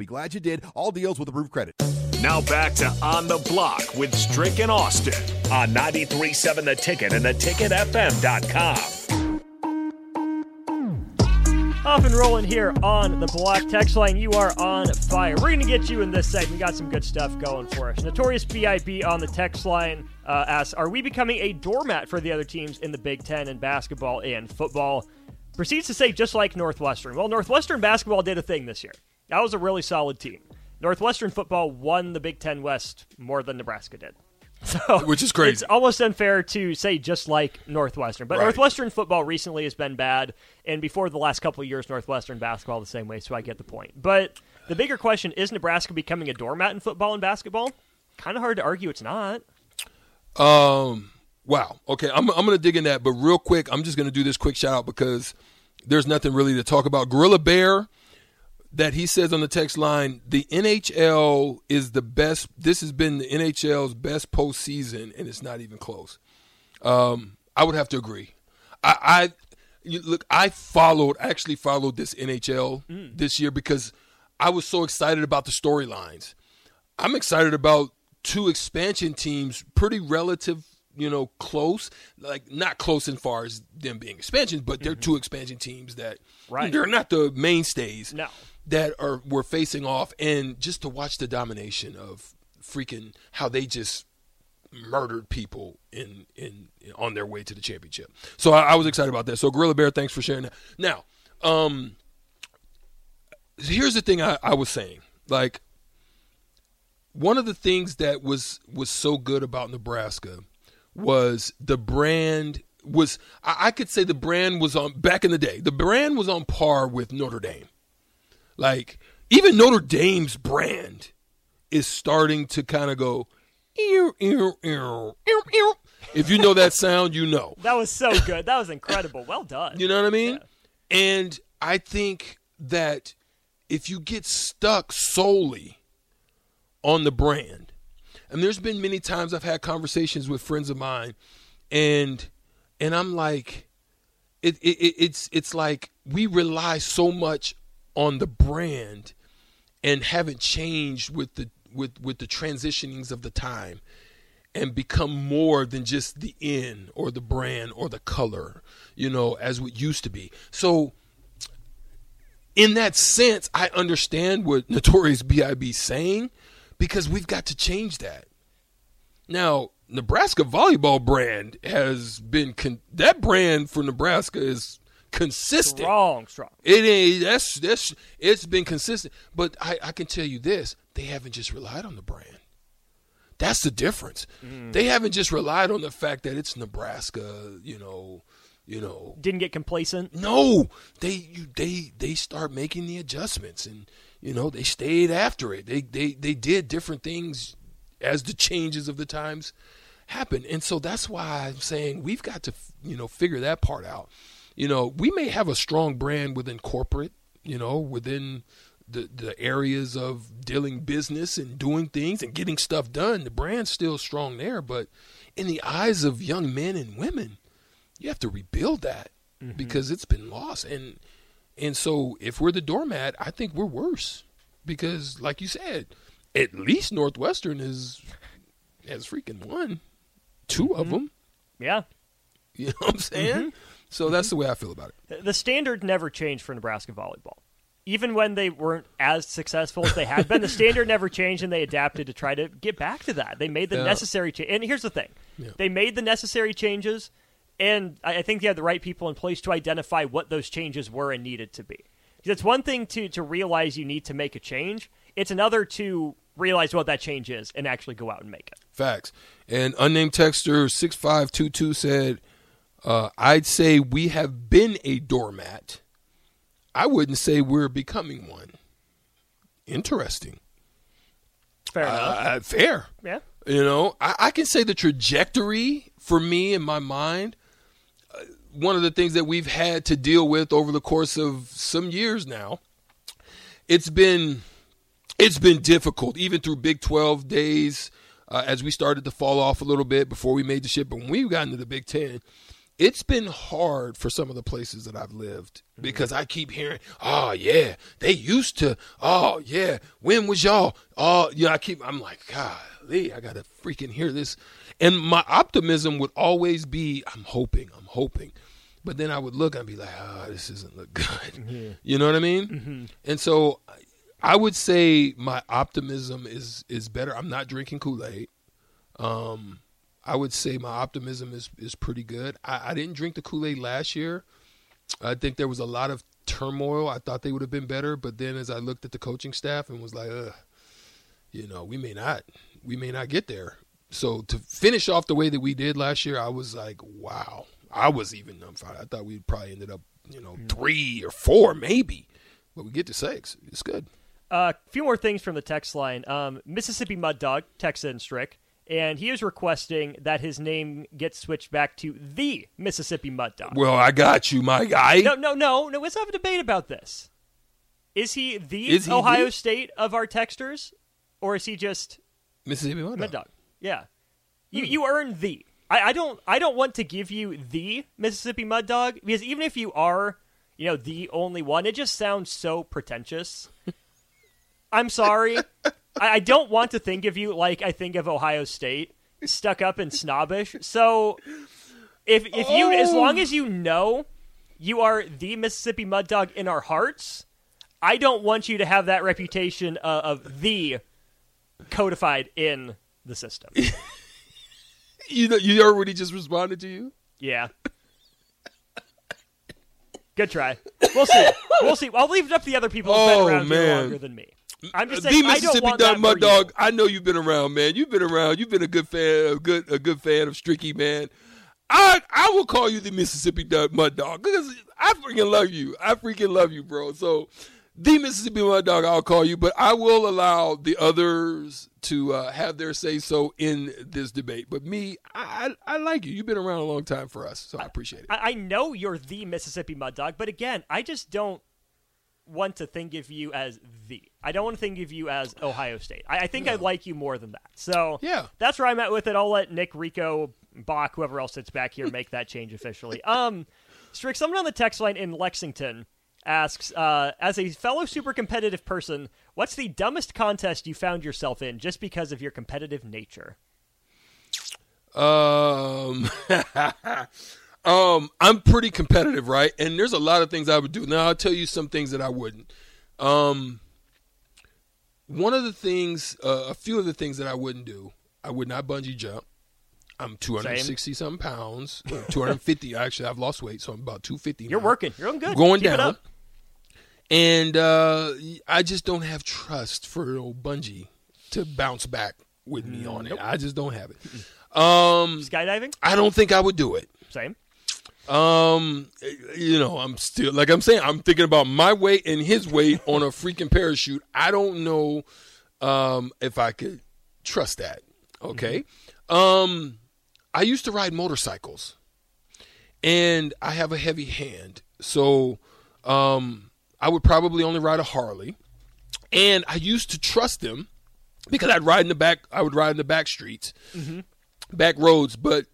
Be glad you did. All deals with approved credit. Now back to On the Block with Strick and Austin on 93.7 The Ticket and theticketfm.com. Off and rolling here on the block text line. You are on fire. We're going to get you in this segment. We got some good stuff going for us. Notorious BIB on the text line uh, asks Are we becoming a doormat for the other teams in the Big Ten in basketball and football? Proceeds to say, just like Northwestern. Well, Northwestern basketball did a thing this year. That was a really solid team. Northwestern football won the Big Ten West more than Nebraska did. So Which is crazy. It's almost unfair to say just like Northwestern. But Right. Northwestern football recently has been bad, and before the last couple of years, Northwestern basketball the same way. So I get the point. But the bigger question is: Nebraska becoming a doormat in football and basketball? Kind of hard to argue it's not. Um. Wow. Okay. I'm I'm gonna dig in that, but real quick, I'm just gonna do this quick shout out because there's nothing really to talk about. Gorilla Bear, that he says on the text line, the NHL is the best. This has been the NHL's best postseason, and it's not even close. Um, I would have to agree. I, I you, look. I followed, actually followed this NHL this year because I was so excited about the storylines. I'm excited about two expansion teams, pretty relative, you know, close. Like not close as far as them being expansions, but they're two expansion teams that Right. they're not the mainstays No. That are were facing off, and just to watch the domination of freaking how they just murdered people in in, on their way to the championship. So I, I was excited about that. So Gorilla Bear, thanks for sharing that. Now, um, here's the thing I, I was saying, like one of the things that was was so good about Nebraska was the brand was I, I could say the brand was on back in the day. The brand was on par with Notre Dame. Like even Notre Dame's brand is starting to kind of go ew, ew, ew, ew, ew. If you know that sound, you know. That was so good. That was incredible. Well done. You know what I mean? And I think that if you get stuck solely on the brand, and there's been many times I've had conversations with friends of mine, and and I'm like, it, it it's it's like we rely so much on the brand and haven't changed with the with with the transitionings of the time and become more than just the in or the brand or the color, you know, as what used to be. So in that sense, I understand what Notorious B.I.B. saying because we've got to change that. Now, Nebraska volleyball brand has been con- that brand for Nebraska is consistent. Strong, strong. It ain't that's that's it's been consistent. But I, I can tell you this, they haven't just relied on the brand. That's the difference. Mm. They haven't just relied on the fact that it's Nebraska, you know, you know. Didn't get complacent. No, they you, they they start making the adjustments and you know, they stayed after it. They they they did different things as the changes of the times happen. And so that's why I'm saying we've got to, you know, figure that part out. You know, we may have a strong brand within corporate, you know, within the, the areas of dealing business and doing things and getting stuff done. The brand's still strong there, but in the eyes of young men and women, you have to rebuild that mm-hmm. because it's been lost. And and so if we're the doormat, I think we're worse because, like you said, at least Northwestern is has freaking won 2 of mm-hmm. them. Yeah. You know what I'm saying? Mm-hmm. So that's the way I feel about it. The standard never changed for Nebraska volleyball. Even when they weren't as successful as they had been, the standard never changed, and they adapted to try to get back to that. They made the Yeah. necessary change. And here's the thing: Yeah. they made the necessary changes, and I think they had the right people in place to identify what those changes were and needed to be. 'Because It's one thing to to realize you need to make a change; it's another to realize what that change is and actually go out and make it. Facts. And unnamed texter 6522 said, uh, I'd say we have been a doormat. I wouldn't say we're becoming one interesting. Fair enough. Uh, fair. Yeah. You know, I, I can say the trajectory for me in my mind. Uh, one of the things that we've had to deal with over the course of some years now, it's been it's been difficult, even through Big Twelve days, uh, as we started to fall off a little bit before we made the ship. But when we got into the Big Ten, it's been hard for some of the places that I've lived mm-hmm. because I keep hearing, "Oh yeah, they used to." Oh yeah, when was y'all? Oh yeah, I keep. I'm like, golly, I gotta freaking hear this. And my optimism would always be, I'm hoping, I'm hoping. But then I would look and be like, oh, this doesn't look good. You know what I mean? Mm-hmm. And so I would say my optimism is is better. I'm not drinking Kool Aid. Um, I would say my optimism is is pretty good. I, I didn't drink the Kool Aid last year. I think there was a lot of turmoil. I thought they would have been better, but then as I looked at the coaching staff and was like, Ugh, you know, we may not, we may not get there. So to finish off the way that we did last year, I was like, wow. I was even fire. I thought we probably ended up, you know, three or four maybe, but we get to six. It's good. A uh, few more things from the text line. Um, Mississippi Mud Dog texted in Strick, and he is requesting that his name get switched back to the Mississippi Mud Dog. Well, I got you, my guy. No, no, no, no. Let's have a debate about this. Is he the Is he Ohio the- State of our texters, or is he just Mississippi Mud Mud Dog. Dog? Yeah, you hmm. you earn the. I, I don't I don't want to give you the Mississippi Mud Dog because even if you are, you know, the only one, it just sounds so pretentious. I'm sorry. I, I don't want to think of you like I think of Ohio State, stuck up and snobbish. So if if you as long as you know you are the Mississippi Mud Dog in our hearts, I don't want you to have that reputation uh, of the codified in the system. You know, you he just responded to you. Yeah. Good try. We'll see. We'll see. I'll leave it up to the other people who've Oh, been around man. longer than me. I'm just the saying I don't Mississippi Dog. Dog. I know you've been around, man. You've been around. You've been a good fan, a good a good fan of Stricky, man. I I will call you the Mississippi Dog Mud Dog because I freaking love you. I freaking love you, bro. So the Mississippi Mud Dog, I'll call you, but I will allow the others to uh, have their say so in this debate. But me, I, I I like you. You've been around a long time for us, so I appreciate it. I, I know you're the Mississippi Mud Dog, but again, I just don't want to think of you as the. I don't want to think of you as Ohio State. I, I think I like you more than that. So Yeah. that's where I'm at with it. I'll let Nick, Rico, Bach, whoever else sits back here, make that change officially. Um, Strick, someone on the text line in Lexington asks, uh, as a fellow super competitive person, what's the dumbest contest you found yourself in just because of your competitive nature? Um, um, I'm pretty competitive, right? And there's a lot of things I would do. Now I'll tell you some things that I wouldn't. Um, one of the things, uh, a few of the things that I wouldn't do, I would not bungee jump. I'm 260 something pounds, 250. Actually, I've lost weight, so I'm about 250. You're now. working. You're doing good. going Keep down. And uh, I just don't have trust for old bungee to bounce back with me on it. I just don't have it. Um, Skydiving? I don't think I would do it. Same. Um, you know, I'm still like I'm saying, I'm thinking about my weight and his weight on a freaking parachute. I don't know um if I could trust that. Okay. Um I used to ride motorcycles. And I have a heavy hand. So um I would probably only ride a Harley. And I used to trust them because I'd ride in the back I would ride in the back streets, back roads, but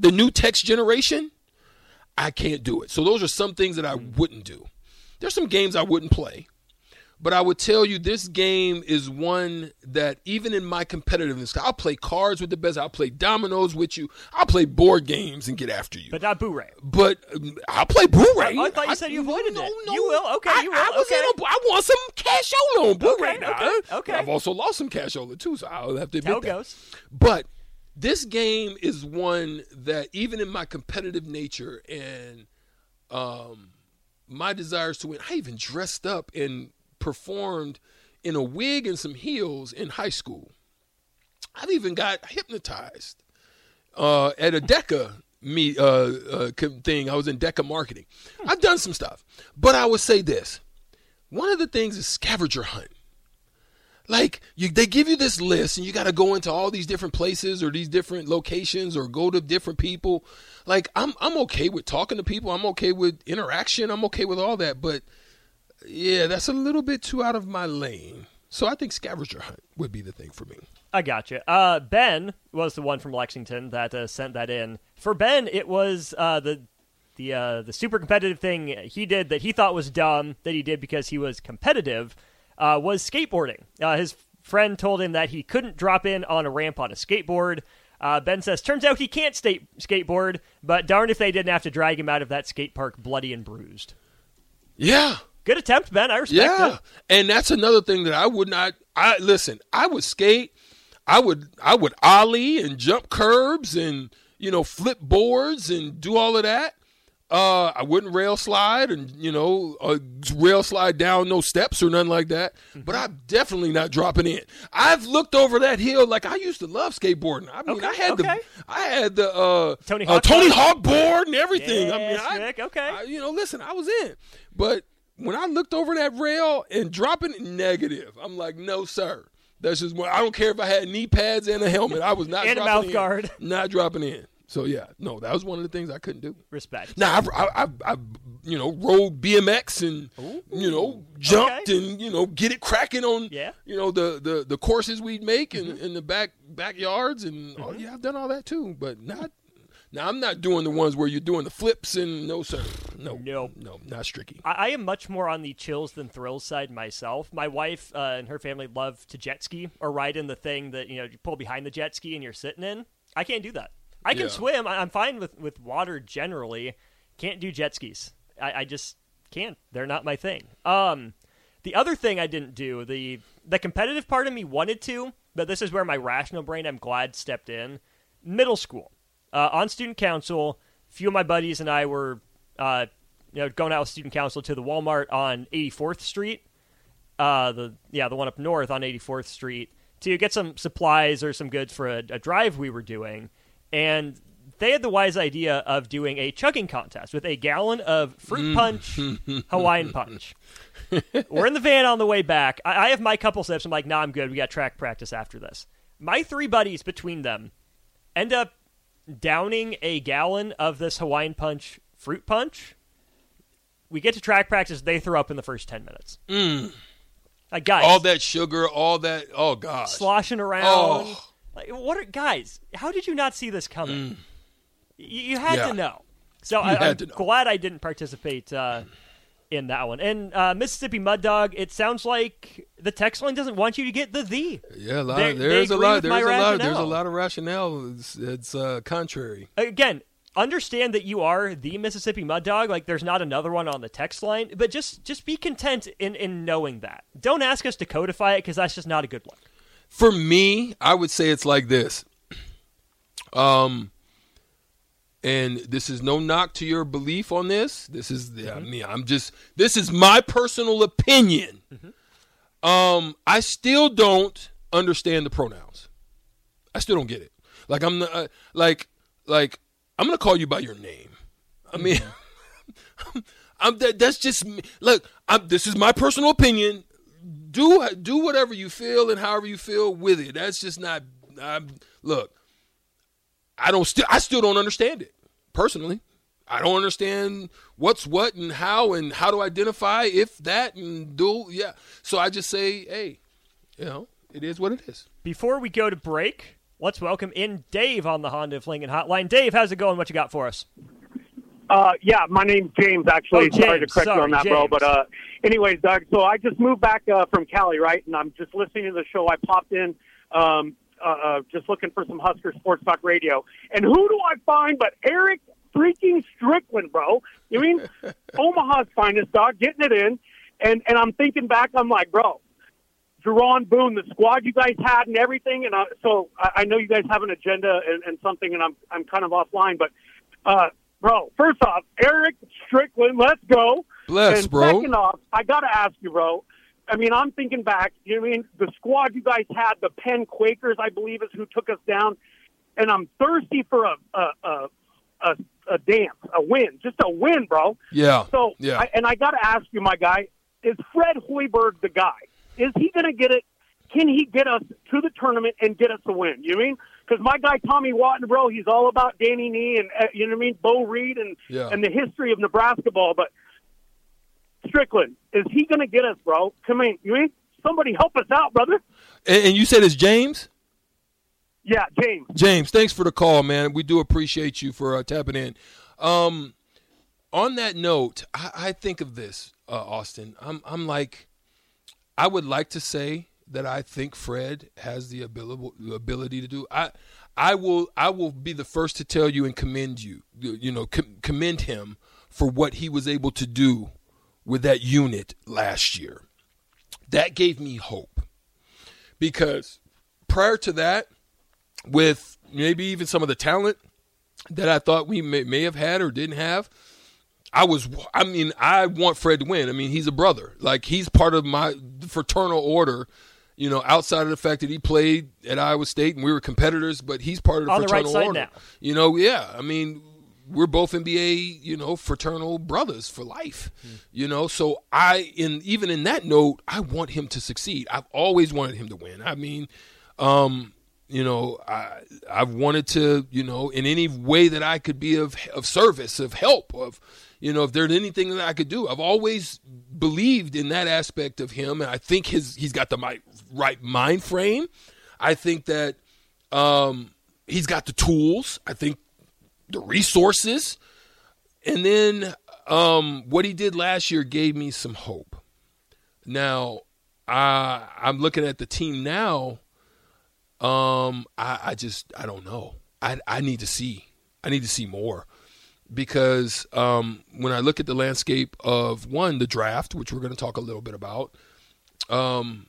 the new text generation, I can't do it. So those are some things that I wouldn't do. There's some games I wouldn't play. But I would tell you this game is one that even in my competitiveness, I'll play cards with the best. I'll play dominoes with you. I'll play board games and get after you. But not Boo-Ray. But um, I'll play Boo-Ray. I- I thought you said you avoided no, it. No, You will? Okay, I, you will. I was Okay. in a, I want some cashola on Boo-Ray Okay, now. okay, okay. I've also lost some cash cashola too, so I'll have to admit it that. goes. But this game is one that even in my competitive nature and um, my desires to win, I even dressed up and performed in a wig and some heels in high school. I've even got hypnotized uh, at a DECA me uh, uh, thing. I was in DECA marketing. I've done some stuff, but I would say this: one of the things is scavenger hunt. Like you, they give you this list and you got to go into all these different places or these different locations or go to different people. Like i'm i'm okay with talking to people. I'm okay with interaction. I'm okay with all that but yeah that's a little bit too out of my lane. So i think scavenger hunt would be the thing for me. I gotcha. Uh, ben was the one from Lexington that uh, sent that in. For Ben, it was uh, the the uh, the super competitive thing he did that he thought was dumb that he did because he was competitive uh, was skateboarding. Uh, his friend told him that he couldn't drop in on a ramp on a skateboard. ben says, turns out he can't state skateboard, but darn if they didn't have to drag him out of that skate park bloody and bruised. yeah Good attempt, Ben. I respect yeah it. and that's another thing that i would not i listen i would skate i would i would ollie and jump curbs and you know flip boards and do all of that uh, I wouldn't rail slide and you know uh, rail slide down no steps or nothing like that. But I'm definitely not dropping in. I've looked over that hill like I used to love skateboarding. I mean, Okay, I had okay. the I had the uh, Tony uh, Hawk Tony board? Hawk board and everything. I mean, Yes, I, Rick, okay. I- you know, listen, I was in, but when I looked over that rail and dropping it negative, I'm like, no, sir. That's just more. I don't care if I had knee pads and a helmet. I was not And a dropping mouth in. guard. Not dropping in. So yeah, no, that was one of the things I couldn't do. Respect. Now I've, I- I've, I've, you know, rode BMX and you know jumped Okay. and you know get it cracking on Yeah. you know the the the courses we'd make in, in the back backyards and oh Mm-hmm. yeah I've done all that too, but not. Now I'm not doing the ones where you're doing the flips and no sir, no, Nope. no, not stricky. I, I am much more on the chills than thrills side myself. My wife uh, and her family love to jet ski or ride in the thing that you know you pull behind the jet ski and you're sitting in. I can't do that. I can Yeah. swim. I, I'm fine with with water generally. Can't do jet skis. I, I just can't. They're not my thing. Um, the other thing I didn't do the the competitive part of me wanted to, but this is where my rational brain I'm glad stepped in. Middle school, uh, on student council, a few of my buddies and I were, uh, you know, going out with student council to the Walmart on 84th Street, uh, the yeah, the one up north on 84th Street, to get some supplies or some goods for a, a drive we were doing, and they had the wise idea of doing a chugging contest with a gallon of fruit mm. punch, Hawaiian punch. We're in the van on the way back. I, I have my couple sips. I'm like, nah, I'm good. We got track practice after this. My three buddies between them end up downing a gallon of this Hawaiian punch fruit punch. We get to track practice. They throw up in the first 10 minutes. Mm. Like, guys, all that sugar, all that. Oh gosh. sloshing around. Oh. Like, what are, guys, how did you not see this coming? Y- You, had Yeah. to know. So I, I'm know. glad I didn't participate uh, in that one. And uh, Mississippi Mud Dog, it sounds like the text line doesn't want you to get the the. Yeah, a lot. They- there's a lot. There's a lot. There's a lot of rationale. It's, it's uh, contrary. Again, understand that you are the Mississippi Mud Dog. Like, there's not another one on the text line, but just just be content in in knowing that. Don't ask us to codify it because that's just not a good look. For me, I would say it's like this. Um, and this is no knock to your belief on this. This is, I mean, I'm just. This is my personal opinion. Um, I still don't understand the pronouns. I still don't get it. Like I'm not, uh, like like I'm gonna call you by your name. I mean, I'm that. That's just me. look. I'm, this is my personal opinion. Do do whatever you feel and however you feel with it. That's just not. I'm, look, I don't still. I still don't understand it personally. I don't understand what's what and how and how to identify if that and do yeah. So I just say, hey, you know, it is what it is. Before we go to break, let's welcome in Dave on the Honda Flinging Hotline. Dave, how's it going? What you got for us? Uh, yeah, my name's James. Actually, Oh, sorry to James, correct you on that, bro. But uh, anyways, Doug. So I just moved back uh, from Cali, right? And I'm just listening to the show. I popped in, um, uh, uh, just looking for some Husker Sports Talk Radio. And who do I find but Eric freaking Strickland, bro? You mean Omaha's finest dog, getting it in. And and I'm thinking back, I'm like, bro, Jaron Boone, the squad you guys had, and everything. And uh, so I, I know you guys have an agenda and, and something, and I'm I'm kind of offline, but uh, bro, first off, Erick Strickland, let's go. Bless, and bro. Second off, I got to ask you, bro. I mean, I'm thinking back. You know what I mean? The squad you guys had, the Penn Quakers, I believe, is who took us down. And I'm thirsty for a a a, a, a dance, a win, just a win, bro. Yeah. So, yeah. I, and I got to ask you, my guy, is Fred Hoiberg the guy? Is he going to get it can he get us to the tournament and get us a win? You know I mean? Because my guy Tommy Watton, bro, he's all about Danny Nee and uh, you know what I mean, Beau Reid and Yeah. and the history of Nebraska ball. But Strickland, is he going to get us, bro? Come in, you mean? Somebody help us out, brother. And, and you said it's James. Yeah, James. James, thanks for the call, man. We do appreciate you for uh, tapping in. Um, on that note, I, I think of this, uh, Austin. I'm, I'm like, I would like to say that I think Fred has the ability, ability to do. I, I will, I will be the first to tell you and commend you. You know, com- commend him for what he was able to do with that unit last year. That gave me hope because prior to that with maybe even some of the talent that I thought we may, may have had or didn't have. I was, I mean, I want Fred to win. I mean, he's a brother. Like, he's part of my fraternal order, you know, outside of the fact that he played at Iowa State and we were competitors, but he's part of the On the right fraternal side order. now. You know, yeah. I mean, we're both NBA, you know, fraternal brothers for life. You know, so I in even in that note, I want him to succeed. I've always wanted him to win. I mean, um, you know, I I've wanted to, you know, in any way that I could be of of service, of help, of you know, if there's anything that I could do. I've always believed in that aspect of him, and I think his he's got the right, right mind frame. I think that um, he's got the tools. I think the resources, and then um, what he did last year gave me some hope. Now, I I'm looking at the team now. Um, I, I just I don't know. I I need to see. I need to see more because um, when I look at the landscape of one the draft, which we're going to talk a little bit about, um,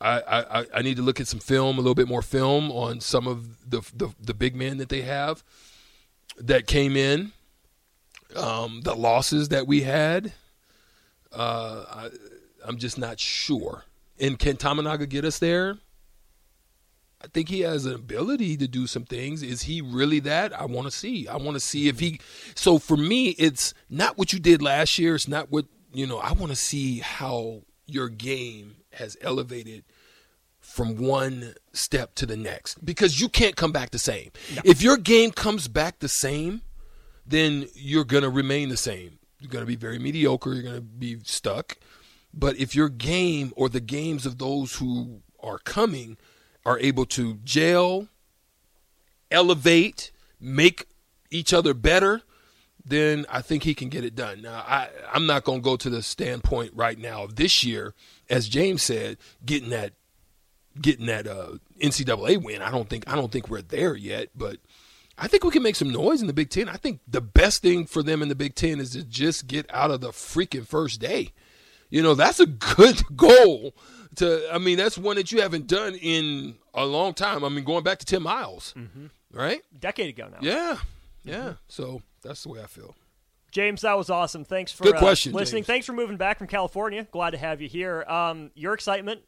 I, I I need to look at some film, a little bit more film on some of the the, the big men that they have that came in, um, the losses that we had. Uh, I, I'm just not sure. And can Tominaga get us there? I think he has an ability to do some things. Is he really that? I want to see. I want to see if he. So for me, it's not what you did last year. It's not what you know. I want to see how your game has elevated from one step to the next because you can't come back the same. If your game comes back the same, then you're going to remain the same. You're going to be very mediocre. You're going to be stuck. But if your game or the games of those who are coming are able to gel, elevate, make each other better, then I think he can get it done. Now, I, I'm not going to go to the standpoint right now this year, as James said, getting that getting that uh, NCAA win. I don't think I don't think we're there yet, but I think we can make some noise in the Big Ten. I think the best thing for them in the Big Ten is to just get out of the freaking first day. You know, that's a good goal. To I mean, that's one that you haven't done in a long time. I mean, going back to Tim Miles, right? decade ago now. Yeah, yeah. So that's the way I feel. James, that was awesome. Thanks for Good uh, question, listening. James. Thanks for moving back from California. Glad to have you here. Um, your excitement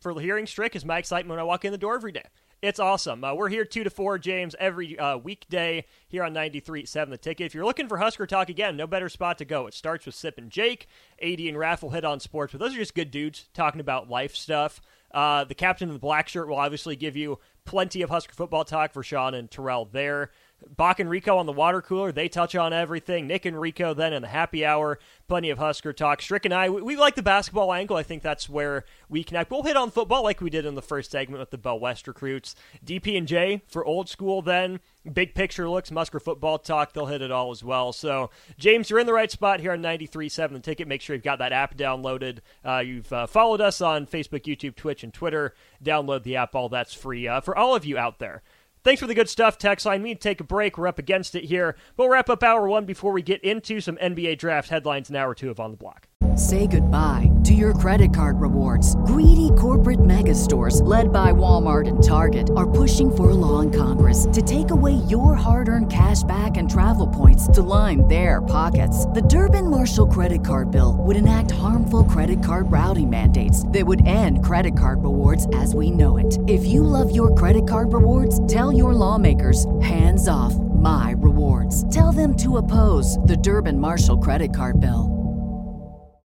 for hearing Strick is my excitement when I walk in the door every day. It's awesome. Uh, we're here 2 to 4, James, every uh, weekday here on 93.7 The Ticket. If you're looking for Husker Talk, again, no better spot to go. It starts with Sip and Jake, AD and Raffle hit on sports, but those are just good dudes talking about life stuff. Uh, the captain of the black shirt will obviously give you plenty of Husker football talk for Sean and Terrell there. Bach and Rico on the water cooler, they touch on everything. Nick and Rico then in the happy hour, plenty of Husker talk. Strick and I, we, we like the basketball angle. I think that's where we connect. We'll hit on football like we did in the first segment with the Bell West recruits. DP and J for old school then. Big picture looks, Husker football talk, they'll hit it all as well. So, James, you're in the right spot here on 93.7 The Ticket. Make sure you've got that app downloaded. Uh, you've uh, followed us on Facebook, YouTube, Twitch, and Twitter. Download the app. All that's free uh, for all of you out there. Thanks for the good stuff, Tex. I to take a break. We're up against it here. We'll wrap up hour one before we get into some NBA draft headlines in hour two of On the Block. Say goodbye to your credit card rewards. Greedy corporate mega stores, led by Walmart and Target, are pushing for a law in Congress to take away your hard earned cash back and travel points to line their pockets. The Durbin Marshall credit card bill would enact harmful credit card routing mandates that would end credit card rewards as we know it. If you love your credit card rewards, tell your lawmakers hands off my rewards. Tell them to oppose the Durbin Marshall credit card bill.